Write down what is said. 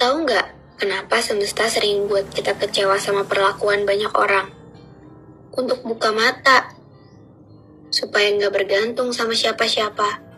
Tahu nggak kenapa semesta sering buat kita kecewa sama perlakuan banyak orang? Untuk buka mata, supaya nggak bergantung sama siapa-siapa.